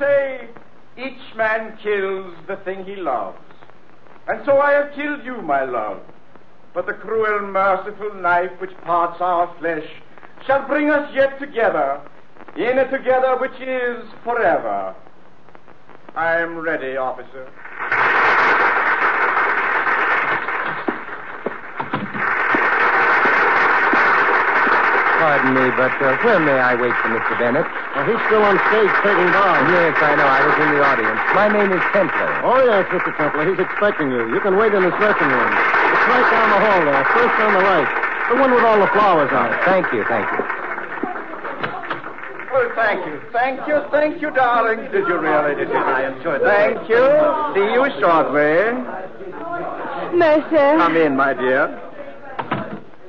Say each man kills the thing he loves. And so I have killed you, my love. But the cruel, merciful knife which parts our flesh shall bring us yet together, in a together which is forever. I am ready, officer. Pardon me, but uh, where may I wait for Mr. Bennett? Well, he's still on stage taking bows. Yes, I know. I was in the audience. My name is Templar. Oh, yes, Mr. Templar. He's expecting you. You can wait in his dressing room. It's right down the hall there, first on the right. The one with all the flowers on it. Thank you, thank you. Well, thank you. Thank you, thank you, darling. Did you really? Did you? I enjoyed it. Thank you. See you shortly. Mercer. Come in, my dear.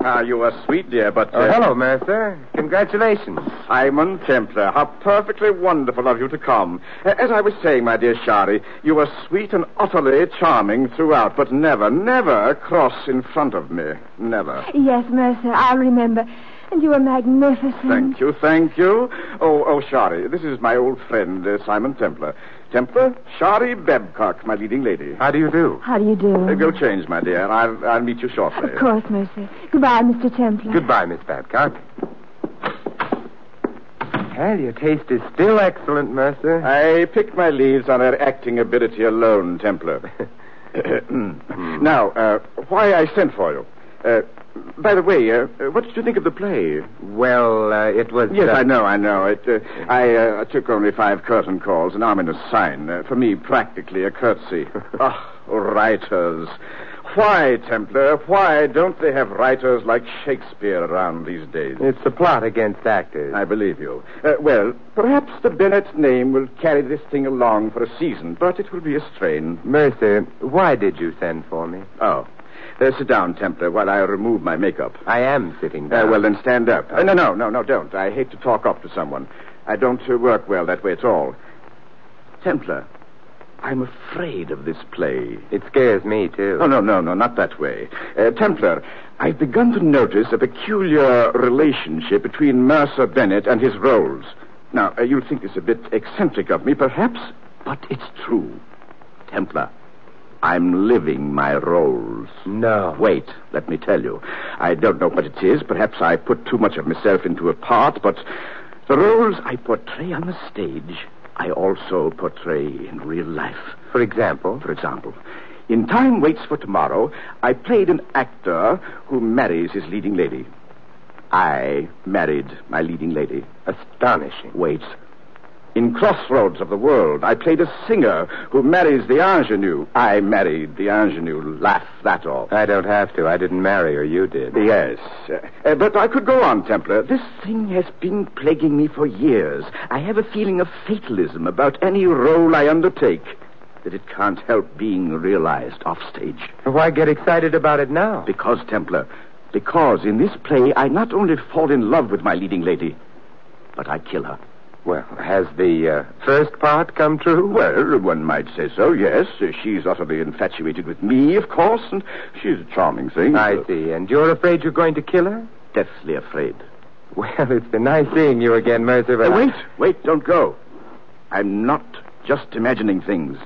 Ah, you are sweet, dear, but. Oh, hello, Mercer. Congratulations. Simon Templar, how perfectly wonderful of you to come. Uh, As I was saying, my dear Shari, you were sweet and utterly charming throughout, but never, never cross in front of me. Never. Yes, Mercer, I'll remember. And you were magnificent. Thank you, thank you. Oh, oh, Shari, this is my old friend, uh, Simon Templar. Templar, Shari Babcock, my leading lady. How do you do? How do you do? Uh, go change, my dear. I'll, I'll meet you shortly. Of course, Mercer. Goodbye, Mr. Templar. Goodbye, Miss Babcock. Well, your taste is still excellent, Mercer. I pick my leaves on her acting ability alone, Templar. now, uh, why I sent for you. Uh, by the way, uh, what did you think of the play? Well, uh, it was. Yes, uh, I know, I know. It, uh, I uh, took only five curtain calls, an ominous sign. Uh, for me, practically a curtsy. Ah, writers. Why, Templar, why don't they have writers like Shakespeare around these days? It's a plot against actors. I believe you. Uh, well, perhaps the Bennett name will carry this thing along for a season, but it will be a strain. Mercer, why did you send for me? Oh. Uh, sit down, Templar, while I remove my makeup. I am sitting Uh, down. well, then stand up. Uh, no, no, no, no, don't. I hate to talk up to someone. I don't uh, work well that way at all. Templar, I'm afraid of this play. It scares me, too. Oh, no, no, no, not that way. Uh, Templar, I've begun to notice a peculiar relationship between Mercer Bennett and his roles. Now, uh, you'll think this a bit eccentric of me, perhaps, but it's true. Templar, I'm living my roles. No. Wait, let me tell you. I don't know what it is. Perhaps I put too much of myself into a part, but the roles I portray on the stage, I also portray in real life. For example? For example, in Time Waits for Tomorrow, I played an actor who marries his leading lady. I married my leading lady. Astonishing. Wait. In Crossroads of the World, I played a singer who marries the ingenue. I married the ingenue. Laugh, that all. I don't have to. I didn't marry her. You did. Yes. Uh, but I could go on, Templar. This thing has been plaguing me for years. I have a feeling of fatalism about any role I undertake that it can't help being realized offstage. Why get excited about it now? Because, Templar, because in this play I not only fall in love with my leading lady, but I kill her. Well, has the uh, first part come true? Well, one might say so, yes. She's utterly infatuated with me, of course, and she's a charming thing. I see. And you're afraid you're going to kill her? Deathly afraid. Well, it's been nice seeing you again, Mercer, but... Uh, wait, wait, don't go. I'm not just imagining things.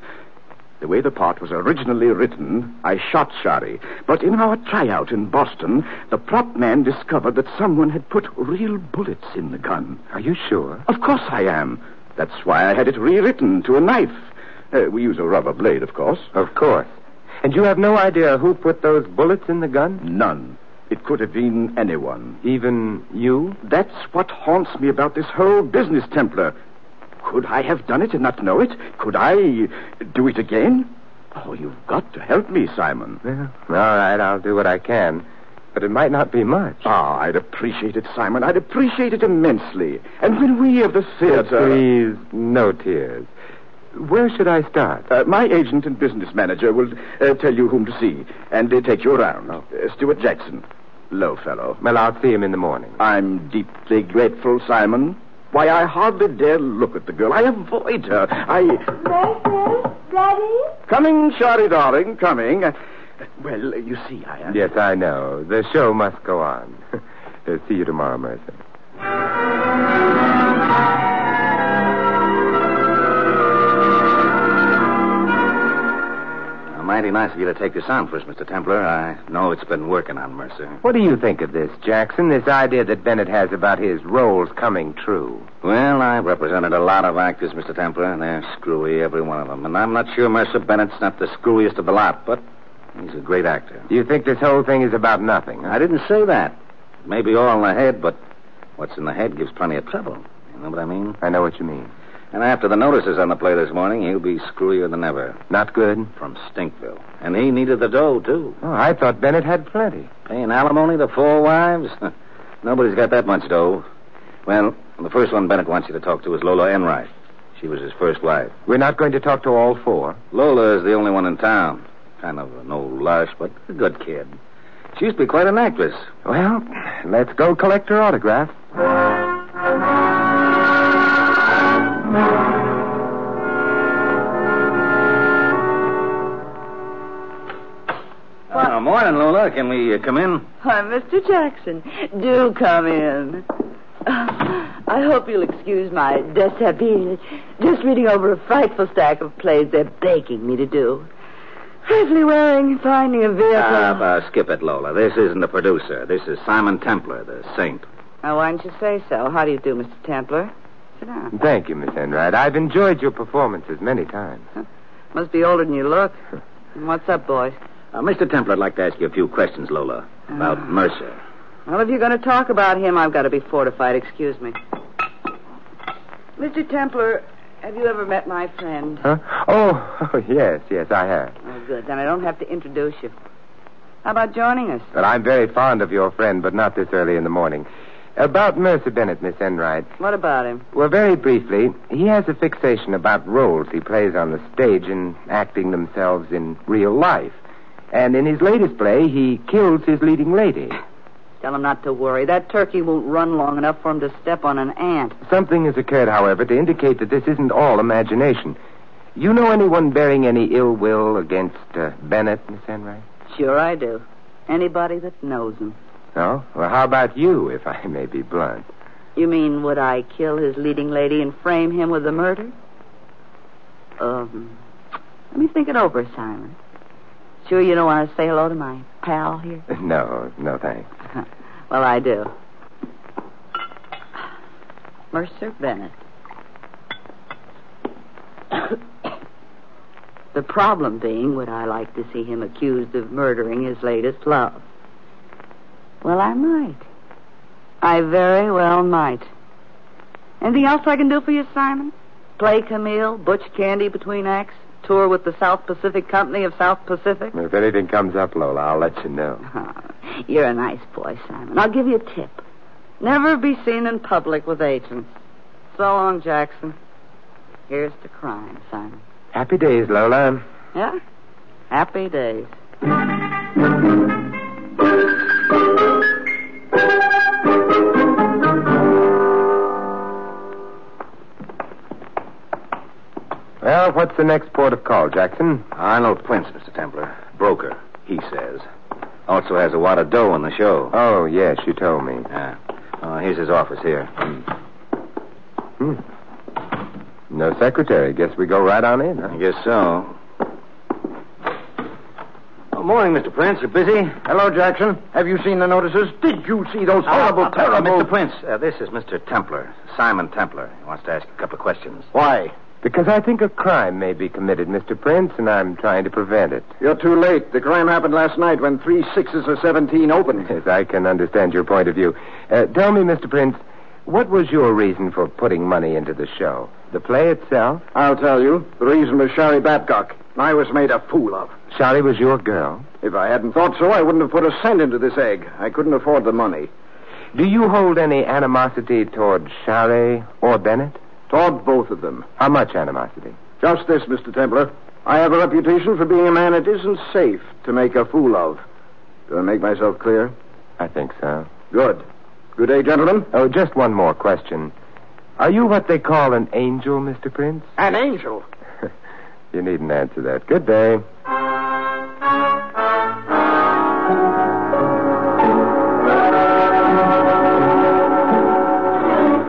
The way the part was originally written, I shot Shari. But in our tryout in Boston, the prop man discovered that someone had put real bullets in the gun. Are you sure? Of course I am. That's why I had it rewritten to a knife. Uh, we use a rubber blade, of course. Of course. And you have no idea who put those bullets in the gun? None. It could have been anyone. Even you? That's what haunts me about this whole business, Templar. Could I have done it and not know it? Could I do it again? Oh, you've got to help me, Simon. Well, all right, I'll do what I can. But it might not be much. Ah, I'd appreciate it, Simon. I'd appreciate it immensely. And when we of the theater. Please, no tears. Where should I start? Uh, my agent and business manager will uh, tell you whom to see and uh, take you around. Uh, Stuart Jackson. Low fellow. Well, I'll see him in the morning. I'm deeply grateful, Simon. Why, I hardly dare look at the girl. I avoid her. I. Mercer? Daddy? Coming, Shari, darling, coming. Uh, well, you see, I. Uh... Yes, I know. The show must go on. See you tomorrow, Mercer. Mighty nice of you to take this on for us, Mr. Templar. I know it's been working on Mercer. What do you think of this, Jackson? This idea that Bennett has about his roles coming true? Well, I've represented a lot of actors, Mr. Templar, and they're screwy, every one of them. And I'm not sure Mercer Bennett's not the screwiest of the lot, but he's a great actor. Do you think this whole thing is about nothing? Huh? I didn't say that. Maybe all in the head, but what's in the head gives plenty of trouble. You know what I mean? I know what you mean. And after the notices on the play this morning, he'll be screwier than ever. Not good? From Stinkville. And he needed the dough, too. Oh, I thought Bennett had plenty. Paying alimony to four wives? Nobody's got that much dough. Well, the first one Bennett wants you to talk to is Lola Enright. She was his first wife. We're not going to talk to all four. Lola is the only one in town. Kind of an old lush, but a good kid. She used to be quite an actress. Well, let's go collect her autograph. Uh, morning, Lola. Can we uh, come in? Why, Mr. Jackson, do come in. Uh, I hope you'll excuse my deshabille. Just reading over a frightful stack of plays they're begging me to do. Safely wearing, finding a vehicle. Ah, uh, skip it, Lola. This isn't the producer. This is Simon Templar, the saint. Now, why don't you say so? How do you do, Mr. Templar? Sit down. Thank you, Miss Enright. I've enjoyed your performances many times. Must be older than you look. What's up, boys? Uh, Mr. Templar, I'd like to ask you a few questions, Lola, about Ah. Mercer. Well, if you're going to talk about him, I've got to be fortified. Excuse me. Mr. Templar, have you ever met my friend? Huh? Oh, oh, yes, yes, I have. Oh, good. Then I don't have to introduce you. How about joining us? Well, I'm very fond of your friend, but not this early in the morning. About Mercer Bennett, Miss Enright. What about him? Well, very briefly, he has a fixation about roles he plays on the stage and acting themselves in real life. And in his latest play, he kills his leading lady. Tell him not to worry. That turkey won't run long enough for him to step on an ant. Something has occurred, however, to indicate that this isn't all imagination. You know anyone bearing any ill will against uh, Bennett, Miss Enright? Sure I do. Anybody that knows him. No? Well, how about you, if I may be blunt? You mean, would I kill his leading lady and frame him with the murder? Um, let me think it over, Simon. Sure you don't want to say hello to my pal here? No, no thanks. well, I do. Mercer Bennett. the problem being, would I like to see him accused of murdering his latest love? Well, I might. I very well might. Anything else I can do for you, Simon? Play Camille, Butch Candy between acts, tour with the South Pacific Company of South Pacific. If anything comes up, Lola, I'll let you know. You're a nice boy, Simon. I'll give you a tip. Never be seen in public with agents. So long, Jackson. Here's to crime, Simon. Happy days, Lola. Yeah? Happy days. Well, what's the next port of call, Jackson? Arnold Prince, Mr. Templar. Broker, he says. Also has a wad of dough on the show. Oh, yes, you told me. Yeah. Uh, here's his office here. Hmm. No secretary. Guess we go right on in, huh? I guess so. Oh, morning, Mr. Prince. You busy? Hello, Jackson. Have you seen the notices? Did you see those horrible, Uh, uh, terrible... Mr. Prince, uh, this is Mr. Templar, Simon Templar. He wants to ask a couple of questions. Why? Because I think a crime may be committed, Mr. Prince, and I'm trying to prevent it. You're too late. The crime happened last night when three sixes of 17 opened. Yes, I can understand your point of view. Uh, tell me, Mr. Prince, what was your reason for putting money into the show? The play itself? I'll tell you. The reason was Shari Babcock. I was made a fool of. Charlie was your girl. If I hadn't thought so, I wouldn't have put a cent into this egg. I couldn't afford the money. Do you hold any animosity toward Charlie or Bennett? Toward both of them. How much animosity? Just this, Mr. Templar. I have a reputation for being a man it isn't safe to make a fool of. Do I make myself clear? I think so. Good. Good day, gentlemen. Oh, just one more question. Are you what they call an angel, Mr. Prince? An angel. You needn't answer that. Good day.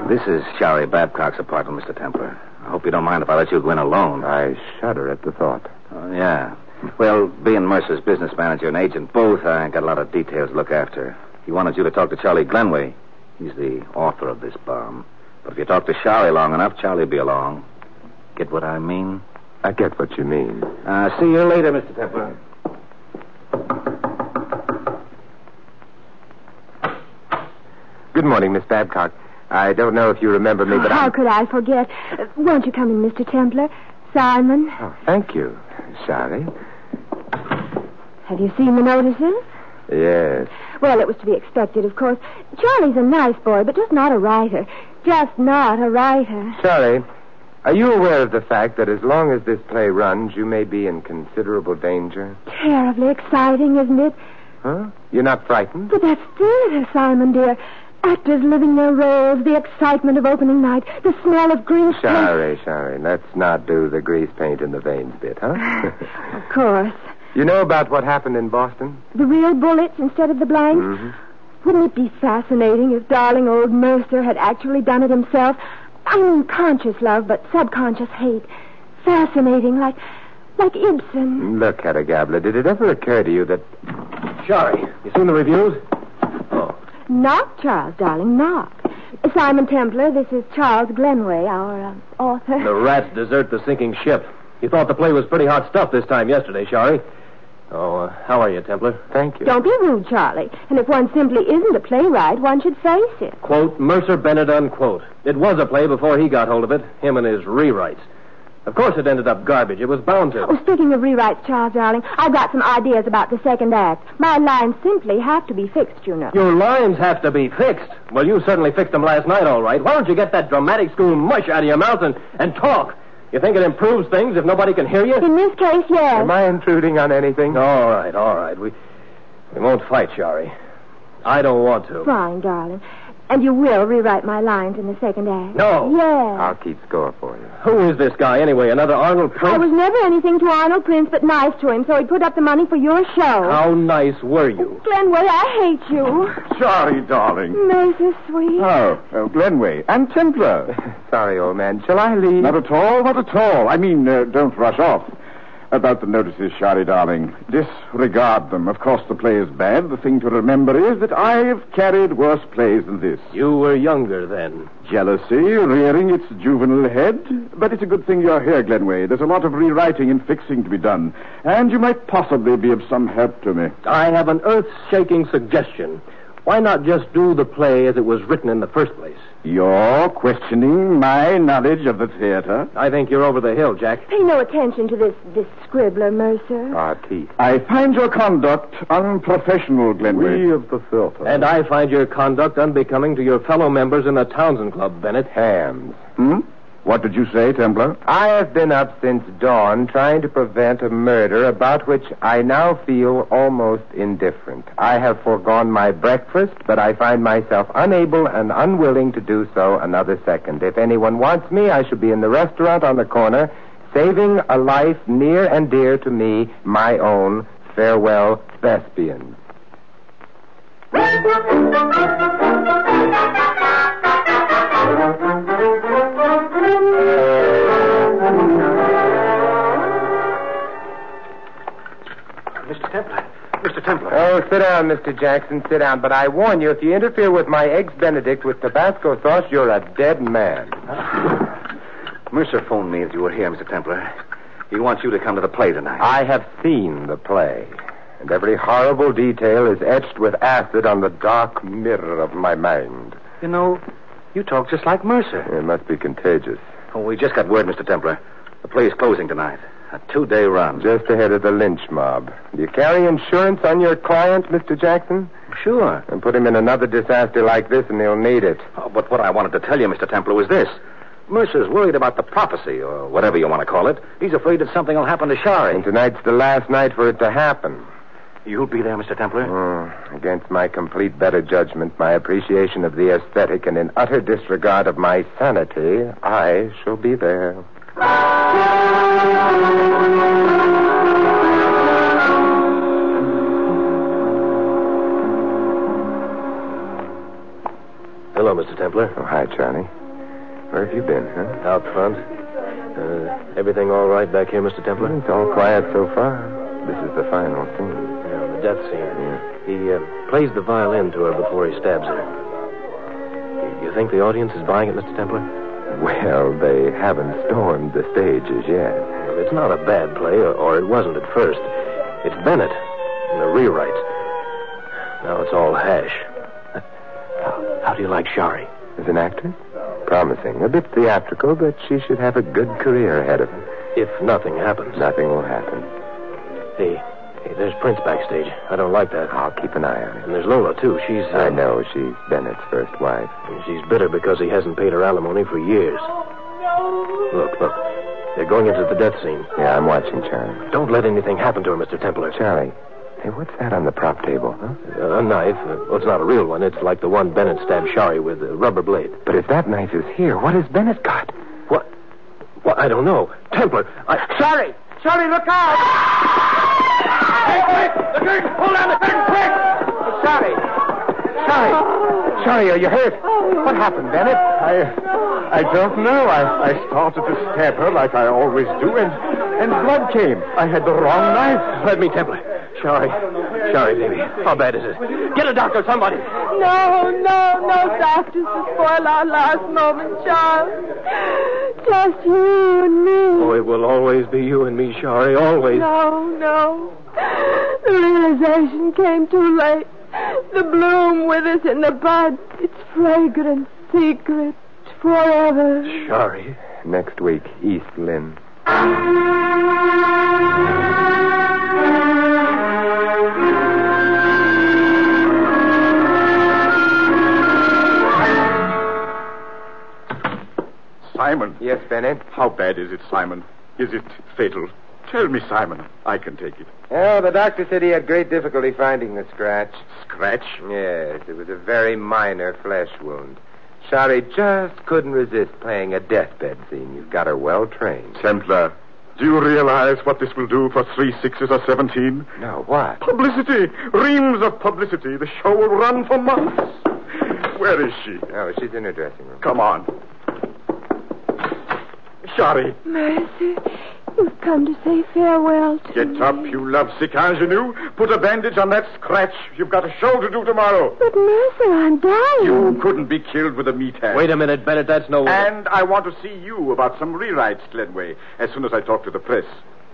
This is Shari Babcock's apartment, Mr. Templar. I hope you don't mind if I let you go in alone. I shudder at the thought. Oh, yeah. Well, being Mercer's business manager and agent both, I got a lot of details to look after. He wanted you to talk to Charlie Glenway. He's the author of this bomb. But if you talk to Charlie long enough, Charlie'll be along. Get what I mean? I get what you mean. Uh, see you later, Mr. Templar. Good morning, Miss Babcock. I don't know if you remember me, but How I. could I forget? Uh, won't you come in, Mr. Templar? Simon, Oh, thank you, Charlie. have you seen the notices? Yes. Well, it was to be expected, of course. Charlie's a nice boy, but just not a writer. Just not a writer. Charlie, are you aware of the fact that as long as this play runs, you may be in considerable danger? Terribly exciting, isn't it? Huh? You're not frightened? But that's theater, Simon, dear. Actors living their roles, the excitement of opening night, the smell of grease paint. Sorry, sorry. Let's not do the grease paint in the veins bit, huh? Of course. you know about what happened in Boston? The real bullets instead of the blanks? Mm-hmm. Wouldn't it be fascinating if darling old Mercer had actually done it himself? I mean, conscious love, but subconscious hate. Fascinating, like, like Ibsen. Look, Hedda Gabler, did it ever occur to you that Shari, you seen the reviews? Knock, Charles, darling, knock. Simon Templar, this is Charles Glenway, our uh, author. The rats desert the sinking ship. You thought the play was pretty hot stuff this time yesterday, Shari. Oh, uh, how are you, Templar? Thank you. Don't be rude, Charlie. And if one simply isn't a playwright, one should face it. Quote, Mercer Bennett, unquote. It was a play before he got hold of it, him and his rewrites. Of course it ended up garbage. It was bound to. Oh, speaking of rewrites, Charles, darling, I've got some ideas about the second act. My lines simply have to be fixed, you know. Your lines have to be fixed. Well, you certainly fixed them last night, all right. Why don't you get that dramatic school mush out of your mouth and, and talk? You think it improves things if nobody can hear you? In this case, yes. Am I intruding on anything? All right, all right. We we won't fight, Shari. I don't want to. Fine, darling. And you will rewrite my lines in the second act? No. Yes. I'll keep score for you. Who is this guy anyway? Another Arnold Prince? I was never anything to Arnold Prince but nice to him, so he put up the money for your show. How nice were you? Glenway, I hate you. Sorry, darling. Mercer, sweet. Oh, oh, Glenway. And Templar. Sorry, old man. Shall I leave? Not at all, not at all. I mean, uh, don't rush off. About the notices, Shari, darling. Disregard them. Of course, the play is bad. The thing to remember is that I've carried worse plays than this. You were younger then. Jealousy rearing its juvenile head. But it's a good thing you're here, Glenway. There's a lot of rewriting and fixing to be done. And you might possibly be of some help to me. I have an earth shaking suggestion. Why not just do the play as it was written in the first place? You're questioning my knowledge of the theater? I think you're over the hill, Jack. Pay no attention to this this scribbler, Mercer. Artiste. I find your conduct unprofessional, Glenway. We of the filter. And I find your conduct unbecoming to your fellow members in the Townsend Club, Bennett. Hams. Hmm? What did you say, Templar? I have been up since dawn trying to prevent a murder about which I now feel almost indifferent. I have foregone my breakfast, but I find myself unable and unwilling to do so another second. If anyone wants me, I shall be in the restaurant on the corner, saving a life near and dear to me, my own. Farewell, Thespians. Mr. Templar. Mr. Templar. Oh, sit down, Mr. Jackson, sit down. But I warn you, if you interfere with my eggs Benedict with Tabasco sauce, you're a dead man. Ah. Mercer phoned me as you were here, Mr. Templar. He wants you to come to the play tonight. I have seen the play, and every horrible detail is etched with acid on the dark mirror of my mind. You know, you talk just like Mercer. It must be contagious. Oh, we just got word, Mr. Templar. The play's closing tonight. A two-day run. Just ahead of the lynch mob. Do you carry insurance on your client, Mr. Jackson? Sure. And put him in another disaster like this, and he'll need it. Oh, but what I wanted to tell you, Mr. Templar, was this. Mercer's worried about the prophecy, or whatever you want to call it. He's afraid that something will happen to Shari. And tonight's the last night for it to happen. You'll be there, Mr. Templar? Oh, against my complete better judgment, my appreciation of the aesthetic, and in utter disregard of my sanity, I shall be there. Hello, Mr. Templar. Oh, hi, Charlie. Where have you been, huh? Out front. Uh, everything all right back here, Mr. Templar? It's all quiet so far. This is the final scene. Yeah, the death scene. Yeah. He uh, plays the violin to her before he stabs her. You- You think the audience is buying it, Mr. Templar? Well, they haven't stormed the stage as yet. It's not a bad play, or, or it wasn't at first. It's Bennett in a rewrite. Now it's all hash. How, how do you like Shari? As an actress? Promising. A bit theatrical, but she should have a good career ahead of her. If nothing happens. Nothing will happen. Hey, hey, there's Prince backstage. I don't like that. I'll keep an eye on him. And there's Lola, too. She's. Uh, I know she's Bennett's first wife. and She's bitter because he hasn't paid her alimony for years. Look, look. They're going into the death scene. Yeah, I'm watching, Charlie. Don't let anything happen to her, Mr. Templar. Charlie, hey, what's that on the prop table, huh? Uh, a knife. Uh, well, it's not a real one. It's like the one Bennett stabbed Shari with, a rubber blade. But if that knife is here, what has Bennett got? What? Well, I don't know. Templar, I... Charlie! Charlie, look out! Hey, quick! The curtain! Pull down the curtain, quick! Charlie! Charlie! Charlie, are you hurt? What happened, Bennett? I, I don't know. I, I started to stab her like I always do, and, and blood came. I had the wrong knife. Let me, Templar. Shari. Shari, baby. How bad is it? Get a doctor, somebody. No, no, no doctors to spoil our last moment, Charles. Just you and me. Oh, it will always be you and me, Shari. Always. No, no. The realization came too late. The bloom withers in the bud. Its fragrant secret forever. Sorry. Next week, East Lynne. Simon. Yes, Bennett? How bad is it, Simon? Is it fatal? Tell me, Simon. I can take it. Oh, the doctor said he had great difficulty finding the scratch. Scratch? Yes, it was a very minor flesh wound. Shari just couldn't resist playing a deathbed scene. You've got her well trained. Templar, do you realize what this will do for three sixes or seventeen? No, what? Publicity! Reams of publicity. The show will run for months. Where is she? Oh, she's in her dressing room. Come on. Shari, Mercy, you've come to say farewell to get me. up, you lovesick ingenue. Put a bandage on that scratch. You've got a show to do tomorrow. But Mercer, I'm dying. You couldn't be killed with a meathead. Wait a minute, Bennett. That's no way. And I want to see you about some rewrites, Glenway, as soon as I talk to the press.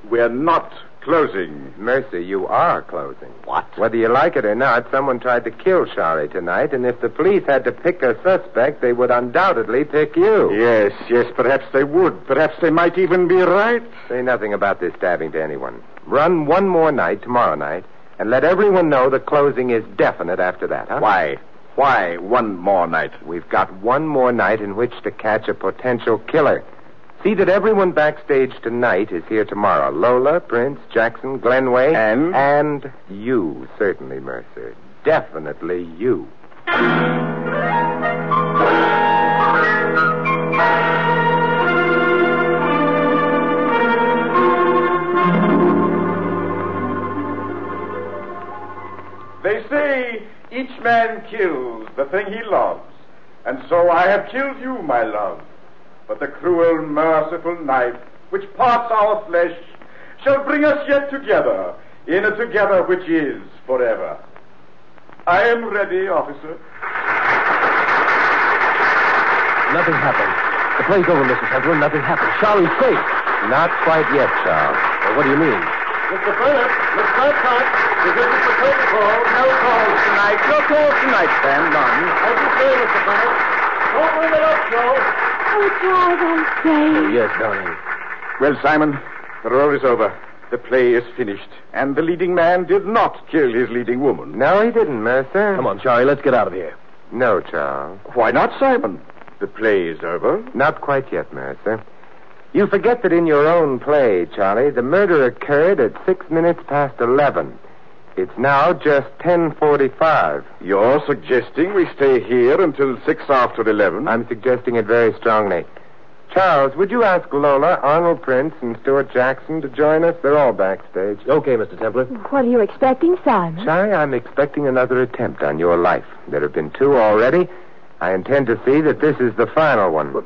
We're not Closing. Mercer, you are closing. What? Whether you like it or not, someone tried to kill Charlie tonight, and if the police had to pick a suspect, they would undoubtedly pick you. Yes, yes, perhaps they would. Perhaps they might even be right. Say nothing about this stabbing to anyone. Run one more night tomorrow night, and let everyone know the closing is definite after that, huh? Why? Why one more night? We've got one more night in which to catch a potential killer. See that everyone backstage tonight is here tomorrow. Lola, Prince, Jackson, Glenway. And? And you, certainly, Mercer. Definitely you. They say each man kills the thing he loves, and so I have killed you, my love. But the cruel, merciful knife which parts our flesh shall bring us yet together in a together which is forever. I am ready, officer. Nothing happened. The play's over, Mrs. Templar. Nothing happened. Charlie's safe. Not quite yet, Charles. Well, what do you mean? Mr. Burnett, Miss Babcock, this isn't the protocol. No calls tonight. No calls tonight, Sam. None. As you say, Mr. Burnett, Don't bring it up, Joe. Oh, I'm. Oh, yes, darling. Well, Simon, the role is over. The play is finished. And the leading man did not kill his leading woman. No, he didn't, Mercer. Come on, Charlie. Let's get out of here. No, Charles. Why not, Simon? The play is over. Not quite yet, Mercer. You forget that in your own play, Charlie, the murder occurred at six minutes past eleven. It's now just ten forty-five. You're suggesting we stay here until six after eleven? I'm suggesting it very strongly. Charles, would you ask Lola, Arnold Prince, and Stuart Jackson to join us? They're all backstage. Okay, Mr. Templar. What are you expecting, Simon? Charlie, I'm expecting another attempt on your life. There have been two already. I intend to see that this is the final one. But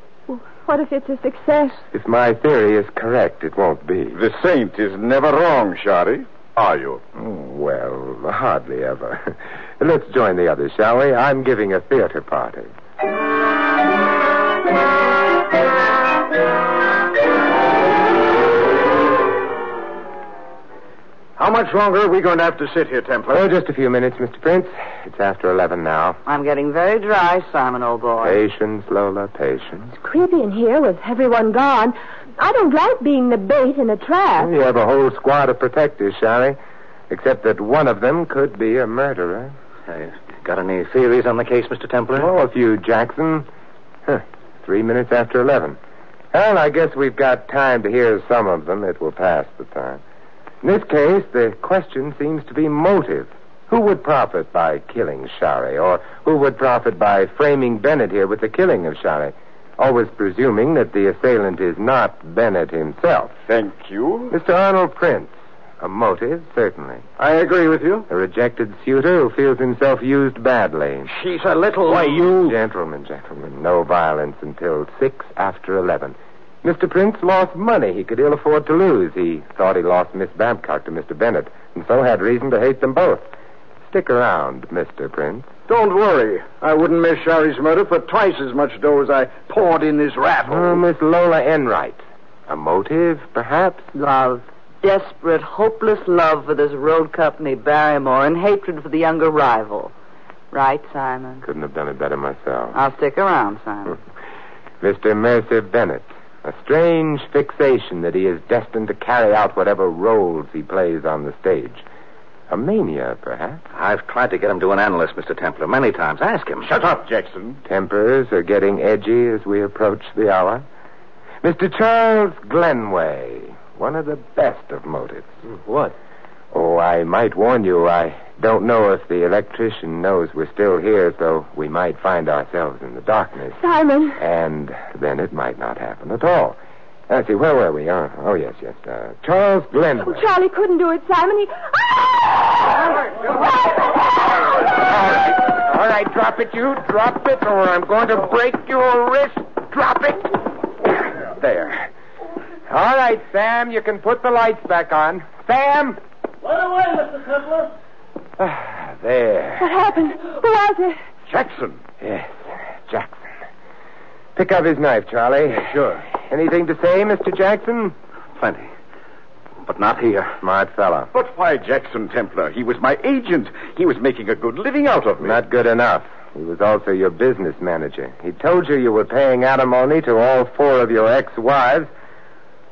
What if it's a success? If my theory is correct, it won't be. The saint is never wrong, Shari. Are you? Well, hardly ever. Let's join the others, shall we? I'm giving a theater party. How much longer are we going to have to sit here, Templar? Oh, just a few minutes, Mr. Prince. It's after 11 now. I'm getting very dry, Simon, old boy. Patience, Lola, patience. It's creepy in here with everyone gone. I don't like being the bait in a trap. You have a whole squad of protectors, Shari. Except that one of them could be a murderer. Hey, got any theories on the case, Mr. Templar? Oh, a few, Jackson. Huh. Three minutes after 11. Well, I guess we've got time to hear some of them. It will pass the time. In this case, the question seems to be motive. Who would profit by killing Shari? Or who would profit by framing Bennett here with the killing of Shari? Always presuming that the assailant is not Bennett himself. Thank you. Mr. Arnold Prince. A motive, certainly. I agree with you. A rejected suitor who feels himself used badly. She's a little. Why, you. Gentlemen, gentlemen, no violence until six after eleven. Mr. Prince lost money he could ill afford to lose. He thought he lost Miss Babcock to Mr. Bennett, and so had reason to hate them both. Stick around, Mr. Prince. Don't worry. I wouldn't miss Shari's murder for twice as much dough as I poured in this raffle. Oh, Miss Lola Enright. A motive, perhaps? Love. Desperate, hopeless love for this road company, Barrymore, and hatred for the younger rival. Right, Simon? Couldn't have done it better myself. I'll stick around, Simon. Mr. Mercer Bennett. A strange fixation that he is destined to carry out whatever roles he plays on the stage. A mania, perhaps. I've tried to get him to an analyst, Mr. Templar, many times. Ask him. Shut up, Jackson. Tempers are getting edgy as we approach the hour. Mr. Charles Glenway, one of the best of motives. What? Oh, I might warn you, I don't know if the electrician knows we're still here, so we might find ourselves in the darkness. Simon. And then it might not happen at all. Let's see, where were we? Oh, oh yes, yes. Uh, Charles Glenway. Oh, Charlie couldn't do it, Simon. He... All right, all right, drop it, you. Drop it, or I'm going to break your wrist. Drop it. There. All right, Sam, you can put the lights back on. Sam! Right away, Mr. Templar. Ah, there. What happened? Who was it? Jackson. Yes, Jackson. Pick up his knife, Charlie. Sure. Anything to say, Mr. Jackson? Plenty. but not here. Smart fella. But why Jackson Templar? He was my agent. He was making a good living out of me. Not good enough. He was also your business manager. He told you you were paying alimony to all four of your ex-wives.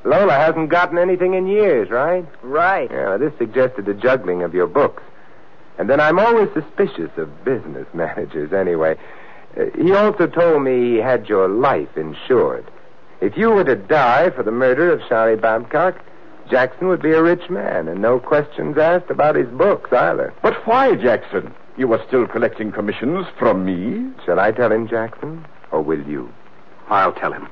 Lola hasn't gotten anything in years, right? Right. Yeah, this suggested the juggling of your books. And then I'm always suspicious of business managers anyway. Uh, he also told me he had your life insured. If you were to die for the murder of Shari Babcock, Jackson would be a rich man and no questions asked about his books either. But why, Jackson? You were still collecting commissions from me? Shall I tell him, Jackson? Or will you? I'll tell him.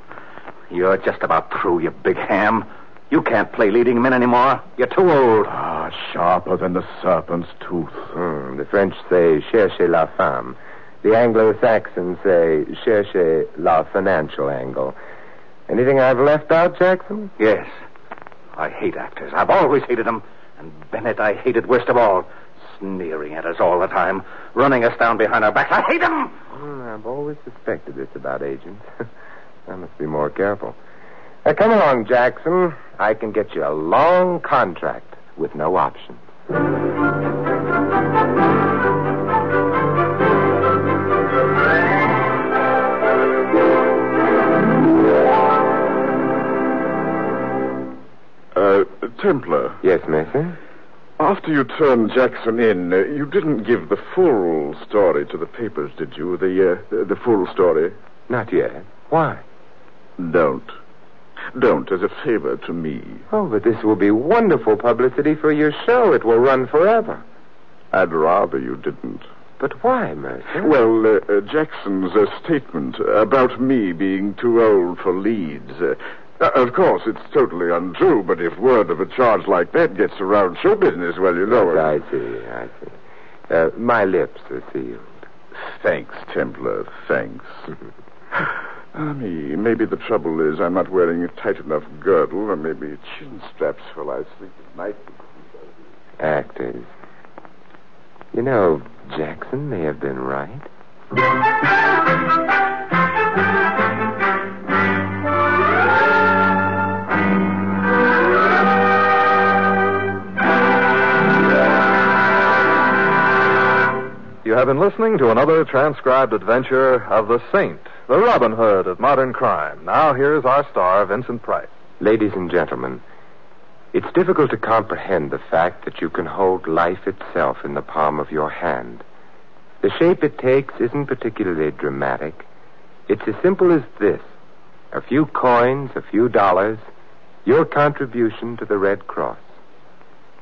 You're just about through, you big ham. You can't play leading men anymore. You're too old. Ah, sharper than the serpent's tooth. Hmm, the French say cherchez la femme. The Anglo-Saxons say cherchez la financial angle. Anything I've left out, Jackson? Yes. I hate actors. I've always hated them. And Bennett I hated worst of all. Sneering at us all the time. Running us down behind our backs. I hate them! Hmm, I've always suspected this about agents. I must be more careful. Now, come along, Jackson. I can get you a long contract with no options. Templar. Yes, Mason? After you turned Jackson in, uh, you didn't give the full story to the papers, did you? The, uh, the, full story? Not yet. Why? Don't. Don't, as a favor to me. Oh, but this will be wonderful publicity for your show. It will run forever. I'd rather you didn't. But why, Mercer? Well, uh, uh, Jackson's uh, statement about me being too old for leads. Uh, of course, it's totally untrue, but if word of a charge like that gets around show business, well, you know. It. I see, I see. Uh, my lips are sealed. Thanks, Templar, thanks. Ah, me, maybe the trouble is I'm not wearing a tight enough girdle, or maybe chin straps while I sleep at night. Actors. You know, Jackson may have been right. You have been listening to another transcribed adventure of the Saint, the Robin Hood of modern crime. Now here's our star, Vincent Price. Ladies and gentlemen, it's difficult to comprehend the fact that you can hold life itself in the palm of your hand. The shape it takes isn't particularly dramatic. It's as simple as this a few coins, a few dollars, your contribution to the Red Cross.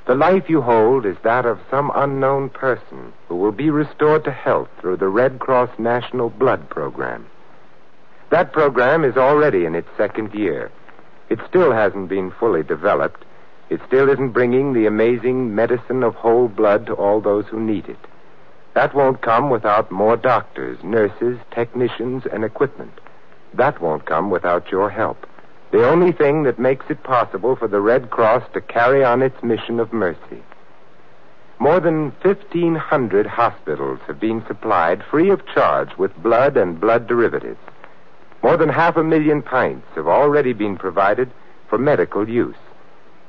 The life you hold is that of some unknown person who will be restored to health through the Red Cross National Blood Program. That program is already in its second year. It still hasn't been fully developed. It still isn't bringing the amazing medicine of whole blood to all those who need it. That won't come without more doctors, nurses, technicians, and equipment. That won't come without your help. The only thing that makes it possible for the Red Cross to carry on its mission of mercy. More than 1,500 hospitals have been supplied free of charge with blood and blood derivatives. More than half a million pints have already been provided for medical use.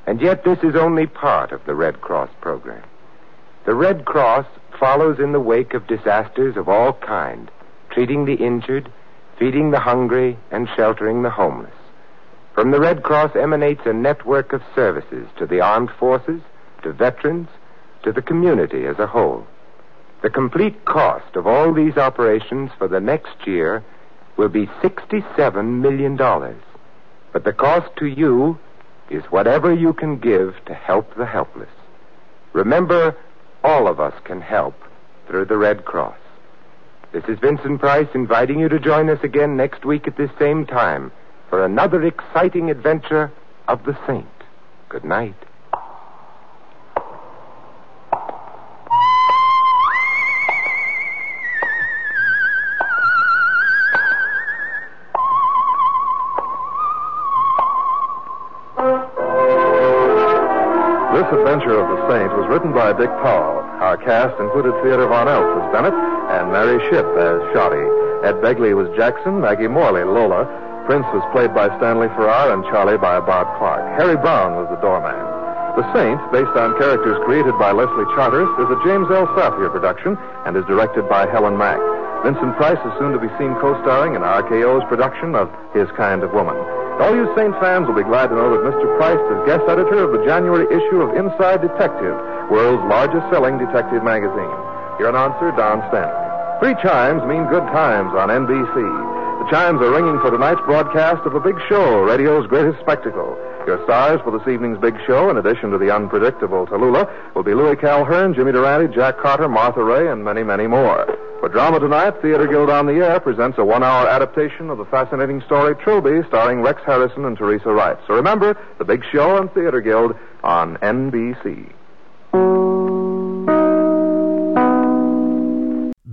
And yet this is only part of the Red Cross program. The Red Cross follows in the wake of disasters of all kind, treating the injured, feeding the hungry, and sheltering the homeless. From the Red Cross emanates a network of services to the armed forces, to veterans, to the community as a whole. The complete cost of all these operations for the next year will be $67 million. But the cost to you is whatever you can give to help the helpless. Remember, all of us can help through the Red Cross. This is Vincent Price inviting you to join us again next week at this same time for another exciting adventure of the Saint. Good night. This adventure of the Saint was written by Dick Powell. Our cast included Theodore Von Eltz as Bennett and Mary Shipp as Shari. Ed Begley was Jackson, Maggie Morley, Lola. Prince was played by Stanley Farrar and Charlie by Bob Clark. Harry Brown was the doorman. The Saint, based on characters created by Leslie Charteris, is a James L. Saphier production and is directed by Helen Mack. Vincent Price is soon to be seen co-starring in RKO's production of His Kind of Woman. All you Saint fans will be glad to know that Mr. Price is guest editor of the January issue of Inside Detective, world's largest selling detective magazine. Your announcer, Don Stanley. Three chimes mean good times on NBC. The chimes are ringing for tonight's broadcast of The Big Show, radio's greatest spectacle. Your stars for this evening's Big Show, in addition to the unpredictable Tallulah, will be Louis Calhern, Jimmy Durante, Jack Carter, Martha Raye, and many, many more. For drama tonight, Theater Guild on the Air presents a one-hour adaptation of the fascinating story Trilby, starring Rex Harrison and Teresa Wright. So remember, The Big Show and Theater Guild on NBC.